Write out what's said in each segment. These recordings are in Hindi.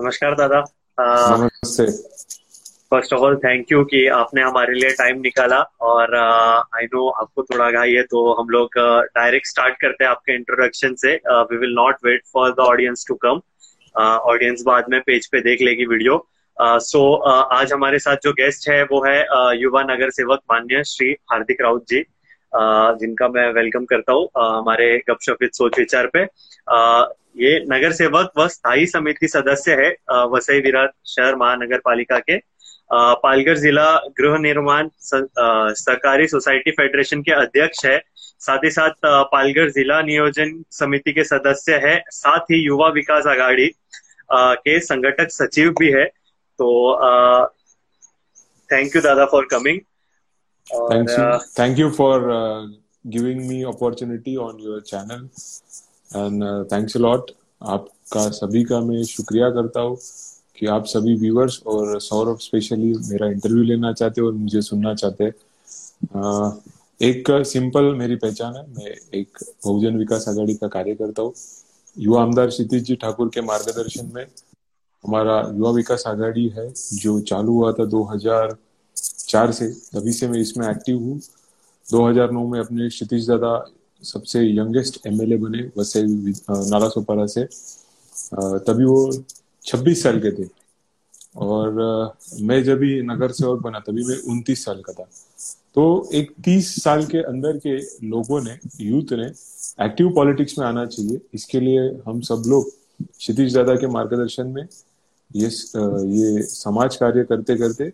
नमस्कार दादा। नमस्ते। First of all thank you कि आपने हमारे लिए टाइम निकाला और आई uh, नो आपको थोड़ा घाई है तो हम लोग डायरेक्ट स्टार्ट करते हैं आपके इंट्रोडक्शन से। We will not wait for the audience to come audience बाद में पेज पे देख लेगी video so uh, so, uh, आज हमारे साथ जो गेस्ट है वो है uh, युवा नगर सेवक मान्य श्री हार्दिक राउत जी। uh, जिनका मैं वेलकम करता हूँ uh, हमारे गपशप सोच विचार पे। uh, ये नगर सेवक व स्थायी समिति सदस्य है वसई विराट शहर महानगर पालिका के पालघर जिला गृह निर्माण सहकारी सोसाइटी फेडरेशन के अध्यक्ष है। साथ ही साथ पालघर जिला नियोजन समिति के सदस्य है। साथ ही युवा विकास आघाड़ी के संगठक सचिव भी है। तो थैंक यू दादा for coming thank you for giving me opportunity on your channel and thanks lot आपका सभी का मैं शुक्रिया करता हूँ कि आप सभी व्यूअर्स और सौरभ स्पेशली मेरा इंटरव्यू लेना चाहते और मुझे सुनना चाहते uh, एक सिंपल मेरी पहचान है। मैं एक बहुजन विकास आघाड़ी का कार्य करता हूँ। युवा आमदार क्षितिज जी ठाकुर के मार्गदर्शन में हमारा युवा विकास आघाड़ी है जो चालू हुआ था 2004 से। तभी से मैं इसमें एक्टिव हूँ। 2009 में अपने क्षितिज दादा सबसे यंगेस्ट एमएलए बने वैसे नाला सोपारा से। तभी वो 26 साल के थे। और मैं जब भी नगर सेवक बना, तभी मैं 29 साल का था। तो एक 30 साल के अंदर के लोगों ने, यूथ ने एक्टिव पॉलिटिक्स में आना चाहिए। इसके लिए हम सब लोग क्षितिज दादा के मार्गदर्शन में ये ये समाज कार्य करते करते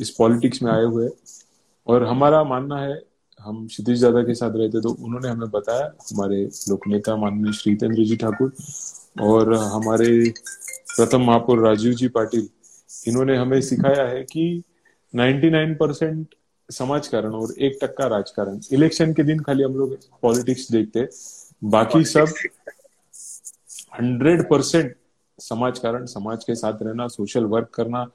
इस पॉलिटिक्स में आए हुए और हमारा मानना है हम क्षितिज दादा के साथ रहते तो उन्होंने हमें बताया, हमारे लोक नेता माननीय श्रीतेंद्र जी ठाकुर और हमारे प्रथम महापौर राजीव जी पाटिल, इन्होंने हमें सिखाया है कि 99 परसेंट समाजकारण और एक टक्का राजकारण इलेक्शन के दिन खाली हम लोग पॉलिटिक्स देखते, बाकी सब हंड्रेड परसेंट समाजकारण समाज के साथ रहना, सोशल वर्क करना,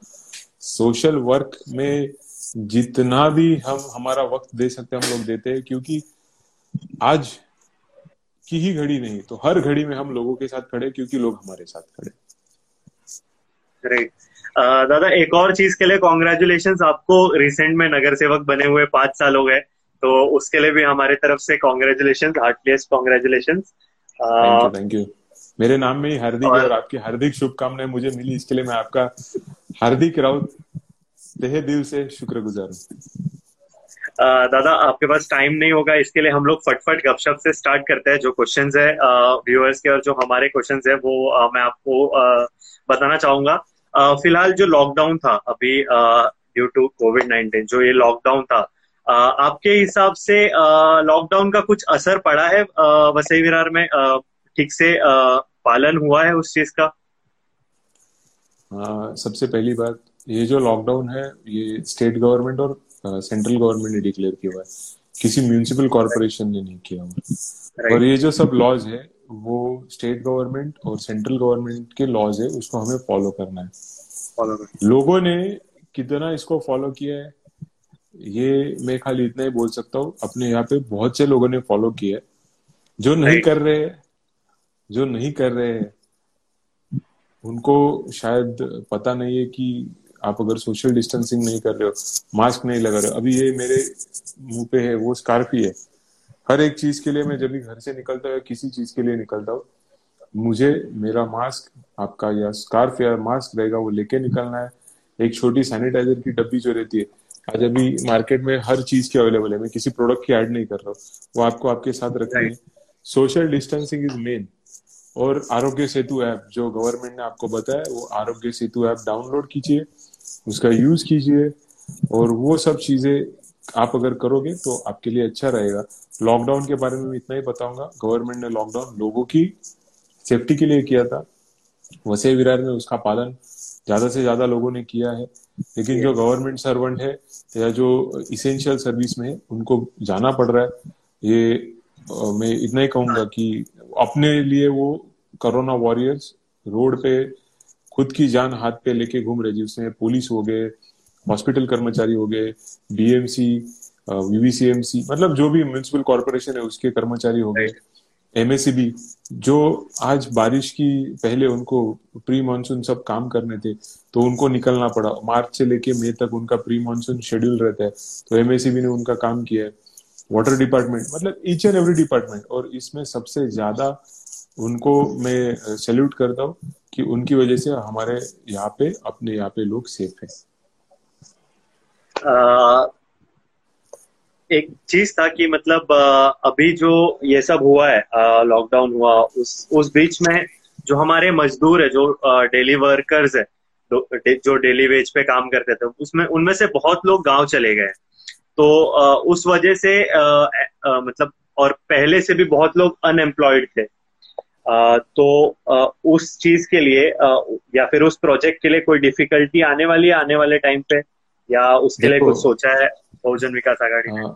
सोशल वर्क में जितना भी हम हमारा वक्त दे सकते हैं हम लोग देते हैं क्योंकि आज की ही घड़ी नहीं तो हर घड़ी में हम लोगों के साथ खड़े क्योंकि लोग हमारे साथ खड़े। राइट दादा एक और चीज़ के लिए कॉन्ग्रेचुलेशन आपको रिसेंट में नगर सेवक बने हुए पाँच साल हो गए तो उसके लिए भी हमारे तरफ़ से congratulation heartliest congratulation thank you मेरे नाम में ही हार्दिक और, और आपकी हार्दिक शुभकामनाएँ मुझे मिली इसके लिए मैं आपका हार्दिक राउत तहे दिल से शुक्रगुजार हूँ। दादा आपके पास टाइम नहीं होगा इसके लिए हम लोग फटफट गपशप से स्टार्ट करते हैं जो क्वेश्चन है व्यूअर्स के और जो हमारे क्वेश्चन है वो आ, मैं आपको आ, बताना चाहूँगा। फ़िलहाल जो लॉकडाउन था अभी ड्यू टू कोविड नाइन्टीन जो ये लॉकडाउन था आ, आपके हिसाब से लॉकडाउन का कुछ असर पड़ा है वसई विरार में ठीक से पालन हुआ है उस चीज़ का? सबसे पहली बात ये जो लॉकडाउन है ये स्टेट गवर्नमेंट और सेंट्रल गवर्नमेंट ने डिक्लेयर किया हुआ है। किसी म्यूनिसिपल कॉरपोरेशन ने नहीं किया हुआ और ये जो सब लॉज है वो स्टेट गवर्नमेंट और सेंट्रल गवर्नमेंट के लॉज है उसको हमें फॉलो करना है। लोगों ने कितना इसको फॉलो किया है ये मैं खाली इतना ही बोल सकता हूँ। अपने यहाँ पे बहुत से लोगों ने फॉलो किया है। जो नहीं कर रहे जो नहीं कर रहे उनको शायद पता नहीं है कि आप अगर सोशल डिस्टेंसिंग नहीं कर रहे हो, मास्क नहीं लगा रहे हो, अभी ये मेरे मुँह पे है, वो स्कार्फ ही। है हर एक चीज़ के लिए मैं जब भी घर से निकलता हूँ किसी चीज़ के लिए निकलता हूँ, मुझे मेरा मास्क आपका या स्कार्फ या मास्क रहेगा, वो लेके निकलना है। एक छोटी सैनिटाइजर की डब्बी जो रहती है, आज अभी मार्केट में हर चीज़ की अवेलेबल है, मैं किसी प्रोडक्ट की ऐड नहीं कर रहा हूँ, वो आपको आपके साथ रखनी है। सोशल डिस्टेंसिंग इज़ मेन, और आरोग्य सेतु ऐप जो गवर्नमेंट ने आपको बताया, वो आरोग्य सेतु ऐप डाउनलोड कीजिए। उसका यूज़ कीजिए और वो सब चीज़ें आप अगर करोगे तो आपके लिए अच्छा रहेगा। लॉकडाउन के बारे में इतना ही बताऊँगा। गवर्नमेंट ने लॉकडाउन लोगों की सेफ्टी के लिए किया था। वसे विरार में उसका पालन ज़्यादा से ज़्यादा लोगों ने किया है। लेकिन जो गवर्नमेंट सर्वेंट है या जो इसेंशियल सर्विस में है, उनको जाना पड़ रहा है। ये मैं इतना ही कहूँगा कि अपने लिए वो कोरोना वॉरियर्स रोड पे खुद की जान हाथ पे लेके घूम रहे जी उसमें पुलिस हो गए, हॉस्पिटल कर्मचारी हो गए बीएमसी वीवीसीएमसी मतलब जो भी म्यूनिसिपल कॉर्पोरेशन है, उसके कर्मचारी हो गए एमएसीबी जो आज बारिश की पहले उनको प्री मानसून सब काम करने थे तो उनको निकलना पड़ा। मार्च से लेके मई तक उनका प्री मानसून शेड्यूल रहता है तो एमएससीबी ने उनका काम किया है। वाटर डिपार्टमेंट मतलब ईच एंड एवरी डिपार्टमेंट और इसमें सबसे ज़्यादा उनको मैं सैल्यूट करता हूँ। कि उनकी वजह से हमारे यहाँ पे, अपने यहाँ पे लोग सेफ़ हैं। एक चीज़ था कि मतलब अभी जो ये सब हुआ है लॉकडाउन हुआ, उस उस बीच में जो हमारे मजदूर है, जो डेली वर्कर्स है जो डेली वेज पे काम करते थे, उसमें, उनमें से बहुत लोग गाँव चले गए तो उस वजह से मतलब और पहले से भी बहुत लोग अनएम्प्लॉयड थे। तो उस चीज़ के लिए या फिर उस प्रोजेक्ट के लिए कोई डिफिकल्टी आने वाली है आने वाले टाइम पे? या उसके लिए कुछ सोचा है बहुजन विकास आघाड़ी ने।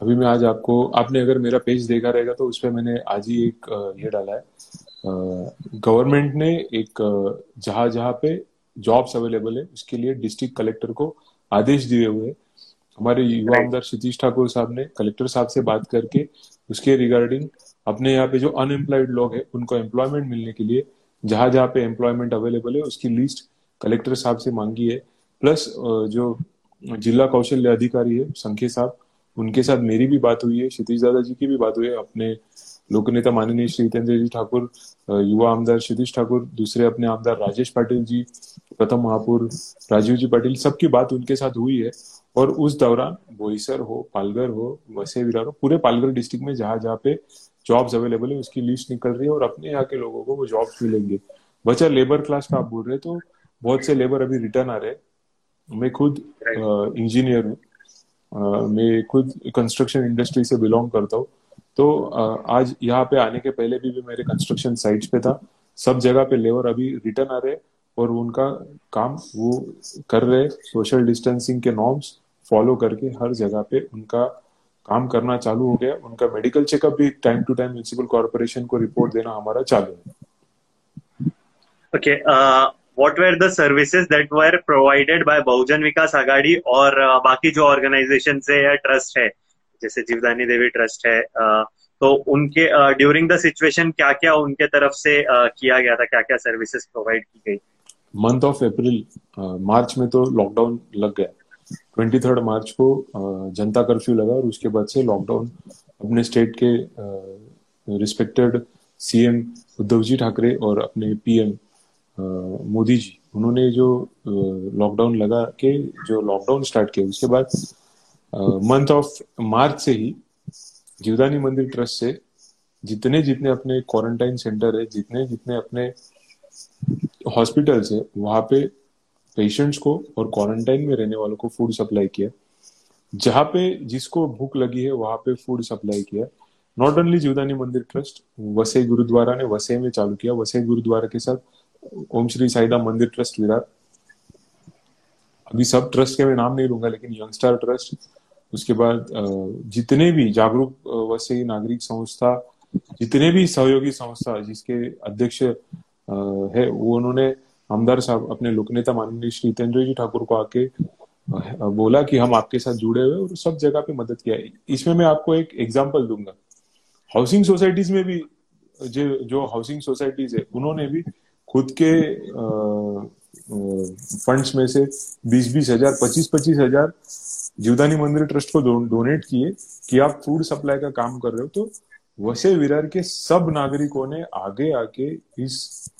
अभी मैं आज आपको आपने अगर मेरा पेज देखा रहेगा तो उस पर मैंने आज ही एक ये डाला है। गवर्नमेंट ने एक जहाँ जहाँ पे जॉब्स अवेलेबल है उसके लिए डिस्ट्रिक्ट कलेक्टर को आदेश दिए हुए हमारे युवा आमदार सतीश ठाकुर साहब ने कलेक्टर साहब से बात करके उसके रिगार्डिंग अपने यहाँ पे जो अनएम्प्लॉयड लोग हैं, उनको एम्प्लॉयमेंट मिलने के लिए जहाँ जहाँ पे एम्प्लॉयमेंट अवेलेबल है, उसकी लिस्ट कलेक्टर साहब से मांगी है। प्लस जो जिला कौशल्य अधिकारी है संख्य साहब, उनके साथ मेरी भी बात हुई है क्षितिश दादा जी की भी बात हुई है, अपने लोक नेता माननीय श्री हितेंद्र जी ठाकुर युवा आमदार क्षितिश ठाकुर, दूसरे अपने आमदार राजेश पाटिल जी, प्रथम महापुर राजीव जी पाटिल, सबकी बात उनके साथ हुई है। और उस दौरान बोईसर हो, पालघर हो, वसे विरार हो, पूरे पालघर डिस्ट्रिक्ट में जहाँ जहाँ पे जॉब्स अवेलेबल है उसकी लिस्ट निकल रही है और अपने यहाँ के लोगों को वो जॉब्स मिलेंगे। बचा लेबर क्लास का आप बोल रहे तो बहुत से लेबर अभी रिटर्न आ रहे मैं खुद इंजीनियर हूँ। मैं खुद कंस्ट्रक्शन इंडस्ट्री से बिलोंग करता हूँ। तो आज यहाँ पे आने के पहले भी, भी मेरे कंस्ट्रक्शन साइट्स पे था। सब जगह पे लेबर अभी रिटर्न आ रहे और उनका काम वो कर रहे सोशल डिस्टेंसिंग के नॉर्म्स फॉलो करके हर जगह पे उनका काम करना चालू हो गया उनका मेडिकल चेकअप भी time to time municipal corporation को रिपोर्ट देना हमारा चालू है। Okay what were the services that were provided by Bahujan Vikas Aghadi और uh, बाकी जो ऑर्गेनाइजेशन है या ट्रस्ट है जैसे जीवदानी देवी ट्रस्ट है uh, तो उनके ड्यूरिंग द सिचुएशन क्या क्या उनके तरफ़ से uh, किया गया था क्या क्या सर्विसेज़ प्रोवाइड की गई? मंथ ऑफ़ अप्रैल मार्च में तो लॉकडाउन लग गया। ट्वेंटी थर्ड मार्च को जनता कर्फ्यू लगा और उसके बाद से लॉकडाउन अपने स्टेट के रिस्पेक्टेड सीएम उद्धव जी ठाकरे और अपने पीएम मोदी जी, उन्होंने जो लॉकडाउन लगा के, जो लॉकडाउन स्टार्ट किया, उसके बाद मंथ ऑफ़ मार्च से ही जीवदानी मंदिर ट्रस्ट से जितने जितने अपने क्वारंटाइन सेंटर है, जितने जितने अपने हॉस्पिटल्स है, वहाँ पे पेशेंट्स को और क्वारंटाइन में रहने वालों को फ़ूड सप्लाई किया। जहाँ पे जिसको भूख लगी है, वहाँ पे फ़ूड सप्लाई किया। Not only Jivdani Mandir trust Vasai gurdwara ने वसई में चालू किया। वसई गुरुद्वारा के साथ ओम श्री साईदा मंदिर ट्रस्ट विरार अभी सब ट्रस्ट के मैं नाम नहीं लूँगा, लेकिन यंगस्टार ट्रस्ट उसके बाद जितने भी जागरूक वसई नागरिक संस्था, जितने भी सहयोगी संस्था जिसके अध्यक्ष है, वो उन्होंने आमदार साहब, अपने लोकनेता माननीय श्री हितेंद्र जी ठाकुर को आके बोला कि हम आपके साथ जुड़े हुए और सब जगह पे मदद किया इसमें मैं आपको एक एग्ज़ाम्पल दूँगा। हाउसिंग सोसाइटीज में भी, जो जो हाउसिंग सोसाइटीज है, उन्होंने भी खुद के फंड्स में से बीस बीस हज़ार पच्चीस पच्चीस हज़ार जीवदानी मंदिर ट्रस्ट को डोनेट किए कि आप फ़ूड सप्लाई का काम कर रहे हो। तो वसे विरार के सब नागरिकों ने आगे आके इस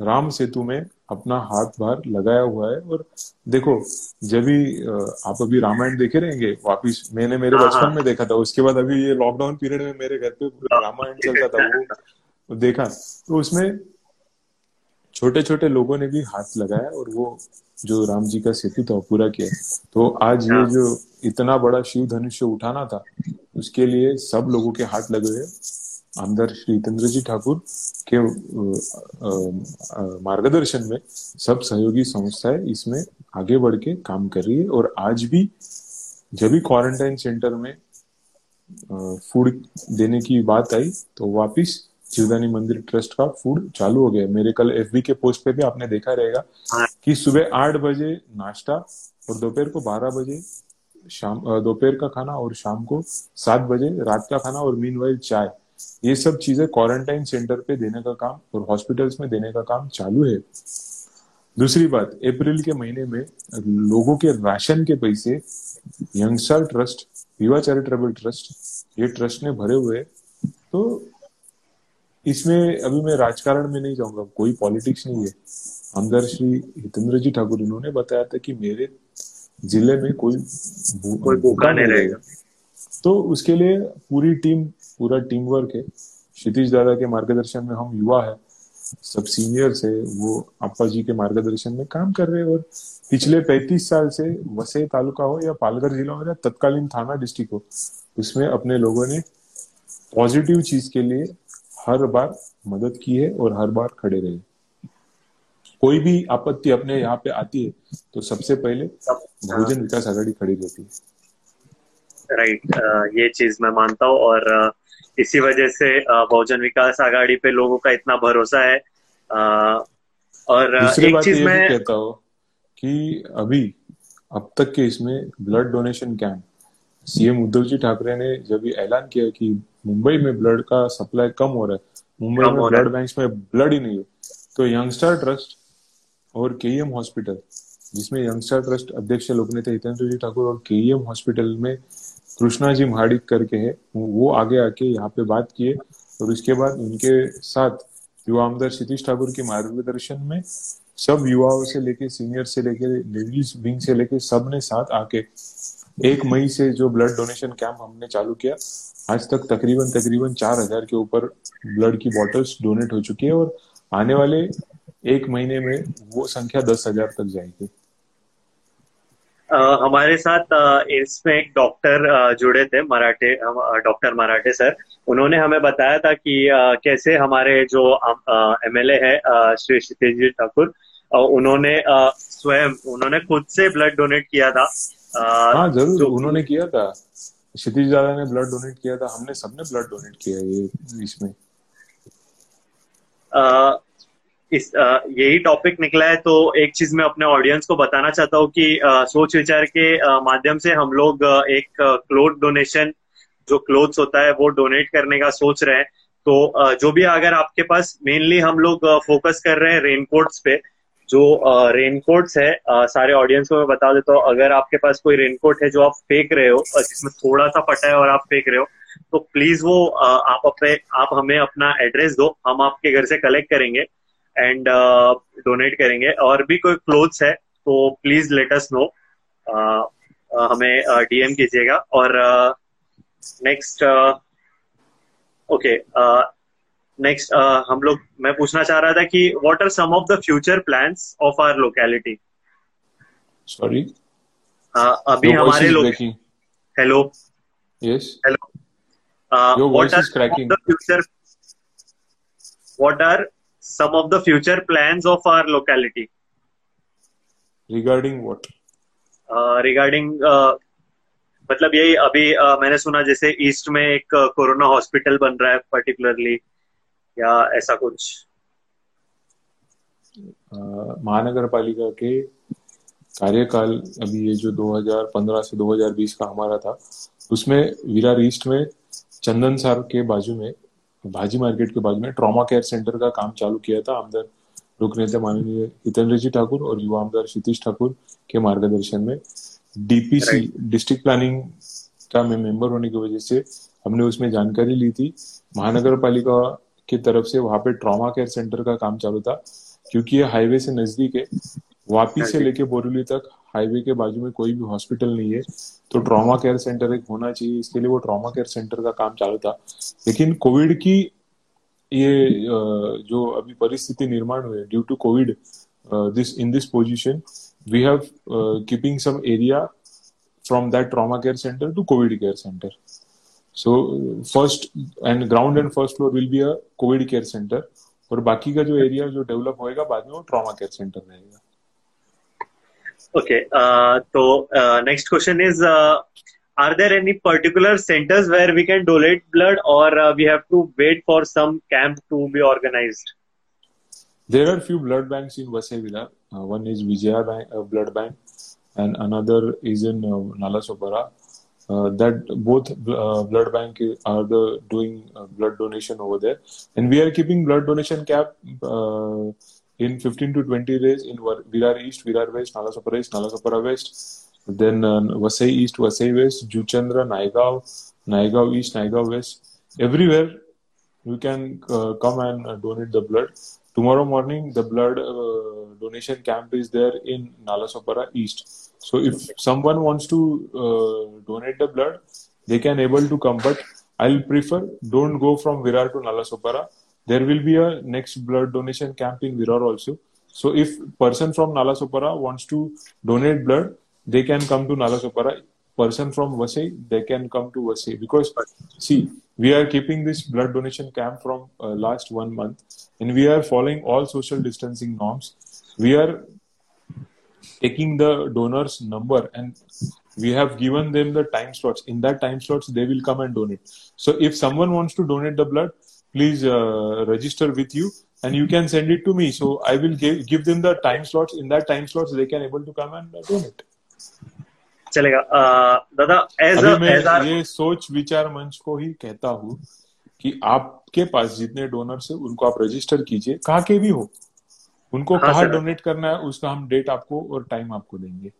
राम सेतु में अपना हाथ बाहर लगाया हुआ है और देखो जब भी आप अभी रामायण देखे रहेंगे वापिस मैंने मेरे हाँ, बचपन हाँ। में देखा था उसके बाद अभी ये लॉकडाउन पीरियड में मेरे घर पे रामायण चलता था वो देखा तो उसमें छोटे छोटे लोगों ने भी हाथ लगाया और वो जो राम जी का सेतु था पूरा किया तो आज ये हाँ। जो इतना बड़ा शिव धनुष्य उठाना था उसके लिए सब लोगों के हाथ लगे हुए आमदार श्री जितेंद्र जी ठाकुर के मार्गदर्शन में सब सहयोगी संस्थाएँ इसमें आगे बढ़ के काम कर रही है और आज भी जब भी क्वारंटाइन सेंटर में फ़ूड देने की बात आई तो वापिस जीवदानी मंदिर ट्रस्ट का फ़ूड चालू हो गया। मेरे कल एफबी के पोस्ट पे भी आपने देखा रहेगा कि सुबह आठ बजे नाश्ता और दोपहर को बारह बजे शाम दोपहर का खाना और शाम को सात बजे रात का खाना और मीन चाय। ये सब चीज़ें क्वारंटाइन सेंटर पे देने का काम और हॉस्पिटल्स में देने का काम चालू है। दूसरी बात अप्रैल के महीने में लोगों के राशन के पैसे youngster trust Yuva charitable trust ये ट्रस्ट ने भरे हुए तो इसमें अभी मैं राजकारण में नहीं जाऊँगा कोई पॉलिटिक्स नहीं है। आमदार श्री हितेंद्र जी ठाकुर इन्होंने बताया था कि मेरे ज़िले में कोई कोई भूखा नहीं रहेगा। तो उसके लिए पूरी टीम पूरा टीम वर्क है। क्षितिज दादा के मार्गदर्शन में हम युवा है। सब सीनियर्स है। वो अप्पा जी के मार्गदर्शन में काम कर रहे हैं और पिछले 35 साल से वसई तालुका हो या पालघर जिला हो या तत्कालीन थाना डिस्ट्रिक्ट हो, उसमें अपने लोगों ने पॉजिटिव चीज़ के लिए हर बार मदद की है और हर बार खड़े रहे कोई भी आपत्ति अपने यहाँ पे आती है तो सबसे पहले बहुजन विकास आघाड़ी खड़ी रहती है। राइट ये चीज़ मैं मानता हूँ और इसी वजह से बहुजन विकास आघाड़ी पे लोगों का इतना भरोसा है। और एक चीज़ मैं कहता हूँ कि अभी अब तक के इसमें blood donation camp CM Uddhav ji Thackeray ने जब ये ऐलान किया कि मुंबई में ब्लड का सप्लाई कम हो रहा है मुंबई में ब्लड बैंक में ब्लड ही नहीं है तो यंगस्टर ट्रस्ट और के हॉस्पिटल जिसमें यंगस्टर ट्रस्ट अध्यक्ष लोग ने थे हितेंद्र जी ठाकुर और के हॉस्पिटल में कृष्णा जी महाडिक करके है, वो आगे आके यहाँ पे बात किए और उसके बाद उनके साथ युवा आमदार क्षितिश ठाकुर के मार्गदर्शन में सब युवाओं से लेके सीनियर से लेके लेडीज़ विंग से लेके सबने साथ आके एक मई से जो ब्लड डोनेशन कैंप हमने चालू किया, आज तक तकरीबन तकरीबन चार हज़ार के ऊपर ब्लड की बॉटल्स डोनेट हो चुकी है और आने वाले एक महीने में वो संख्या दस हज़ार तक जाएगी। हमारे साथ इसमें एक डॉक्टर जुड़े थे मराठे डॉक्टर मराठे सर। उन्होंने हमें बताया था कि कैसे हमारे जो एमएलए है श्री क्षितिज ठाकुर उन्होंने स्वयं उन्होंने खुद से ब्लड डोनेट किया था। हाँ ज़रूर उन्होंने किया था। क्षितिज दादा ने ब्लड डोनेट किया था हमने सबने ब्लड डोनेट किया ये इसमें। इस यही टॉपिक निकला है तो एक चीज़ मैं अपने ऑडियंस को बताना चाहता हूँ कि सोच विचार के माध्यम से हम लोग एक क्लोथ डोनेशन जो क्लोथ्स होता है, वो डोनेट करने का सोच रहे हैं। तो जो भी अगर आपके पास मेनली हम लोग फोकस कर रहे हैं रेनकोट्स पे, जो रेनकोट्स है सारे ऑडियंस को मैं बता देता हूँ, अगर आपके पास कोई रेनकोट है जो आप फेंक रहे हो जिसमें थोड़ा सा फटा है और आप फेंक रहे हो तो प्लीज़ वो आप अपने, आप हमें अपना एड्रेस दो, हम आपके घर से कलेक्ट करेंगे। एंड डोनेट uh, करेंगे। और भी कोई क्लोथ्स है तो प्लीज़ लेट अस नो हमें डीएम uh, कीजिएगा। और नेक्स्ट ओके नेक्स्ट हम लोग मैं पूछना चाह रहा था कि what are some of the future plans of our locality sorry अभी हमारे लोग hello yes hello what are the future what are some of the future plans of our locality. Regarding what? Uh, regarding uh, मतलब यही अभी uh, मैंने सुना जैसे ईस्ट में एक कोरोना uh, हॉस्पिटल बन रहा है पर्टिकुलरली या ऐसा कुछ uh, महानगर पालिका के कार्यकाल अभी ये जो 2015 से 2020 का हमारा था उसमें विरार ईस्ट में चंदन सार के बाजू में भाजी मार्केट के बाजू में ट्रॉमा केयर सेंटर का काम चालू किया था आमदार लोक नेता माननीय हितेंद्र जी ठाकुर और युवा आमदार क्षितिश ठाकुर के मार्गदर्शन में। डीपीसी डिस्ट्रिक्ट प्लानिंग का मैं मेंबर होने की वजह से हमने उसमें जानकारी ली थी। महानगर पालिका की तरफ़ से वहाँ पे ट्रॉमा केयर सेंटर का काम चालू था क्योंकि ये हाईवे से नज़दीक है। वापी से लेके बोरीली तक हाईवे के बाजू में कोई भी हॉस्पिटल नहीं है तो ट्रॉमा केयर सेंटर एक होना चाहिए। इसके लिए वो ट्रॉमा केयर सेंटर का काम चालू था। लेकिन कोविड की ये जो अभी परिस्थिति निर्माण हुई due to COVID this in this position we have keeping some area from that trauma care centre to COVID care centre so first and ground and first floor will be a COVID care centre और बाकी का जो एरिया जो डेवलप होएगा, बाद में वो ट्रॉमा केयर सेंटर रहेगा। Okay. Uh, so uh, next question is: uh, Are there any particular centers where we can donate blood, or uh, we have to wait for some camp to be organized? There are few blood banks in Vasai Uh, one is Vijaya bank, uh, Blood Bank, and another is in Nalasopara. that both blood bank are the doing blood donation over there and we are keeping blood donation cap in 15 to 20 days in Virar East, Virar West, Nalasopara East, Nalasopara West, then uh, Vasai East, Vasai West, Juchandra, Naigaon, Naigaon East, Naigaon West. Everywhere you can uh, come and uh, donate the blood. Tomorrow morning, the blood uh, donation camp is there in Nalasopara East. So if someone wants to uh, donate the blood, they can able to come. But I'll prefer don't go from Virar to Nalasopara. There will be a next blood donation camp in Virar also. So if person from Nalasopara wants to donate blood, they can come to Nalasopara. Person from Vasai, they can come to Vasai because see we are keeping this blood donation camp from uh, last one month and we are following all social distancing norms we are taking the donors number and we have given them the time slots in that time slots they will come and donate so if someone wants to donate the blood please uh, register with you and you can send it to me. So i will give, give them the time slots. In that time slots they can able to come and uh, donate. चलेगा। दादा एज मैं ये सोच विचार मंच को ही कहता हूँ कि आपके पास जितने डोनर है उनको आप रजिस्टर कीजिए। कहा के भी हो। उनको हाँ कहा डोनेट करना है उसका हम डेट आपको और टाइम आपको देंगे।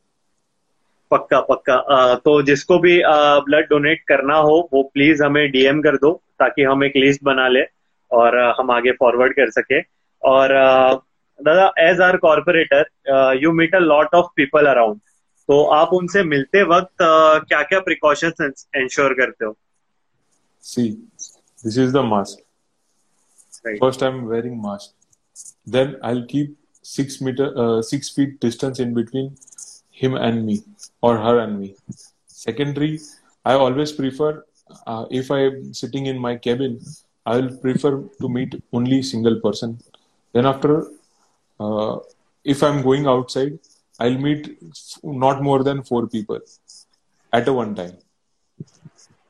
पक्का पक्का। आ, तो जिसको भी ब्लड डोनेट करना हो वो प्लीज़ हमें डीएम कर दो। ताकि हम एक लिस्ट बना ले और हम आगे फॉरवर्ड कर सके। और दादा as our corporator you meet a lot of people around तो आप उनसे मिलते वक्त क्या क्या प्रिकॉशन इंश्योर करते हो? See this is the mask first I am wearing mask then I will keep six metre six feet distance in between him and me or her and me. Secondary i always prefer uh, if i am sitting in my cabin i will prefer to meet only single person then after uh, if i'm going outside I'll meet not more than four people at a one time.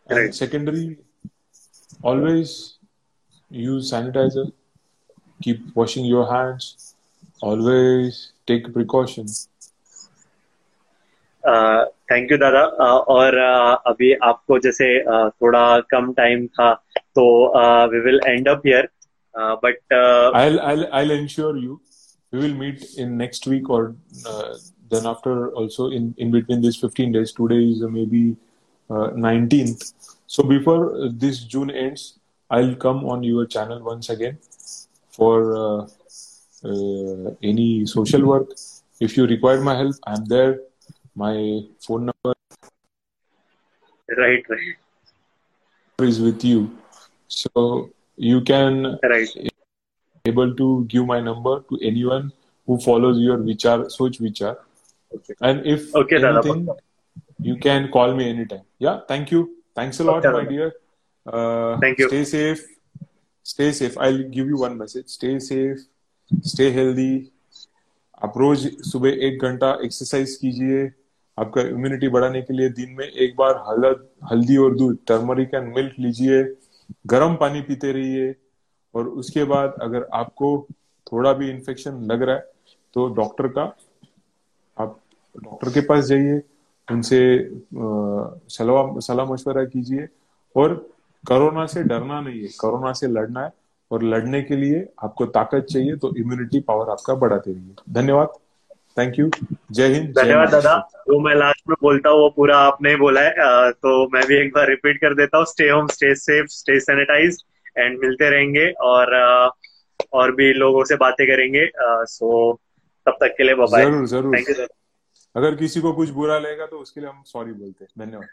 Right. And secondary, always use sanitizer, keep washing your hands, always take precautions. Thank you दादा और अभी आपको जैसे थोड़ा कम टाइम था तो we will end up here but I'll I'll I'll ensure you we will meet in next week or uh, then after also in in between these 15 days today is maybe uh, 19th so before this june ends i'll come on your channel once again for uh, uh, any social work if you require my help i'm there My phone number right right is with you so you can right able to give my number to anyone who follows your vichar, Soch Vichar. Okay. And if okay, anything, you can call me anytime. Yeah, thank you. Thanks a lot, okay, my dear. Uh, thank you. Stay safe. Stay safe. I'll give you one message. Stay safe. Stay healthy. आप रोज सुबह एक घंटा एक्सरसाइज कीजिए आपका इम्यूनिटी बढ़ाने के लिए दिन में एक बार हल्द, हल्दी और दूध टर्मरिक एंड मिल्क लीजिए, गर्म पानी पीते रहिए और उसके बाद अगर आपको थोड़ा भी इन्फेक्शन लग रहा है तो डॉक्टर का, आप डॉक्टर के पास जाइए, उनसे सलाह सलाह मशवरा कीजिए और कोरोना से डरना नहीं है, कोरोना से लड़ना है और लड़ने के लिए आपको ताकत चाहिए तो इम्यूनिटी पावर आपका बढ़ाते रहिए। धन्यवाद। थैंक यू जय हिंद धन्यवाद दादा। जो मैं लास्ट में बोलता हूँ वो पूरा आपने ही बोला है। तो मैं भी एक बार रिपीट कर देता हूँ। Stay home stay safe stay sanitize and मिलते रहेंगे और और भी लोगों से बातें करेंगे। सो तब तक के लिए बाय ज़रूर ज़रूर। थैंक यू अगर किसी को कुछ बुरा लगेगा तो उसके लिए हम सॉरी बोलते हैं। धन्यवाद।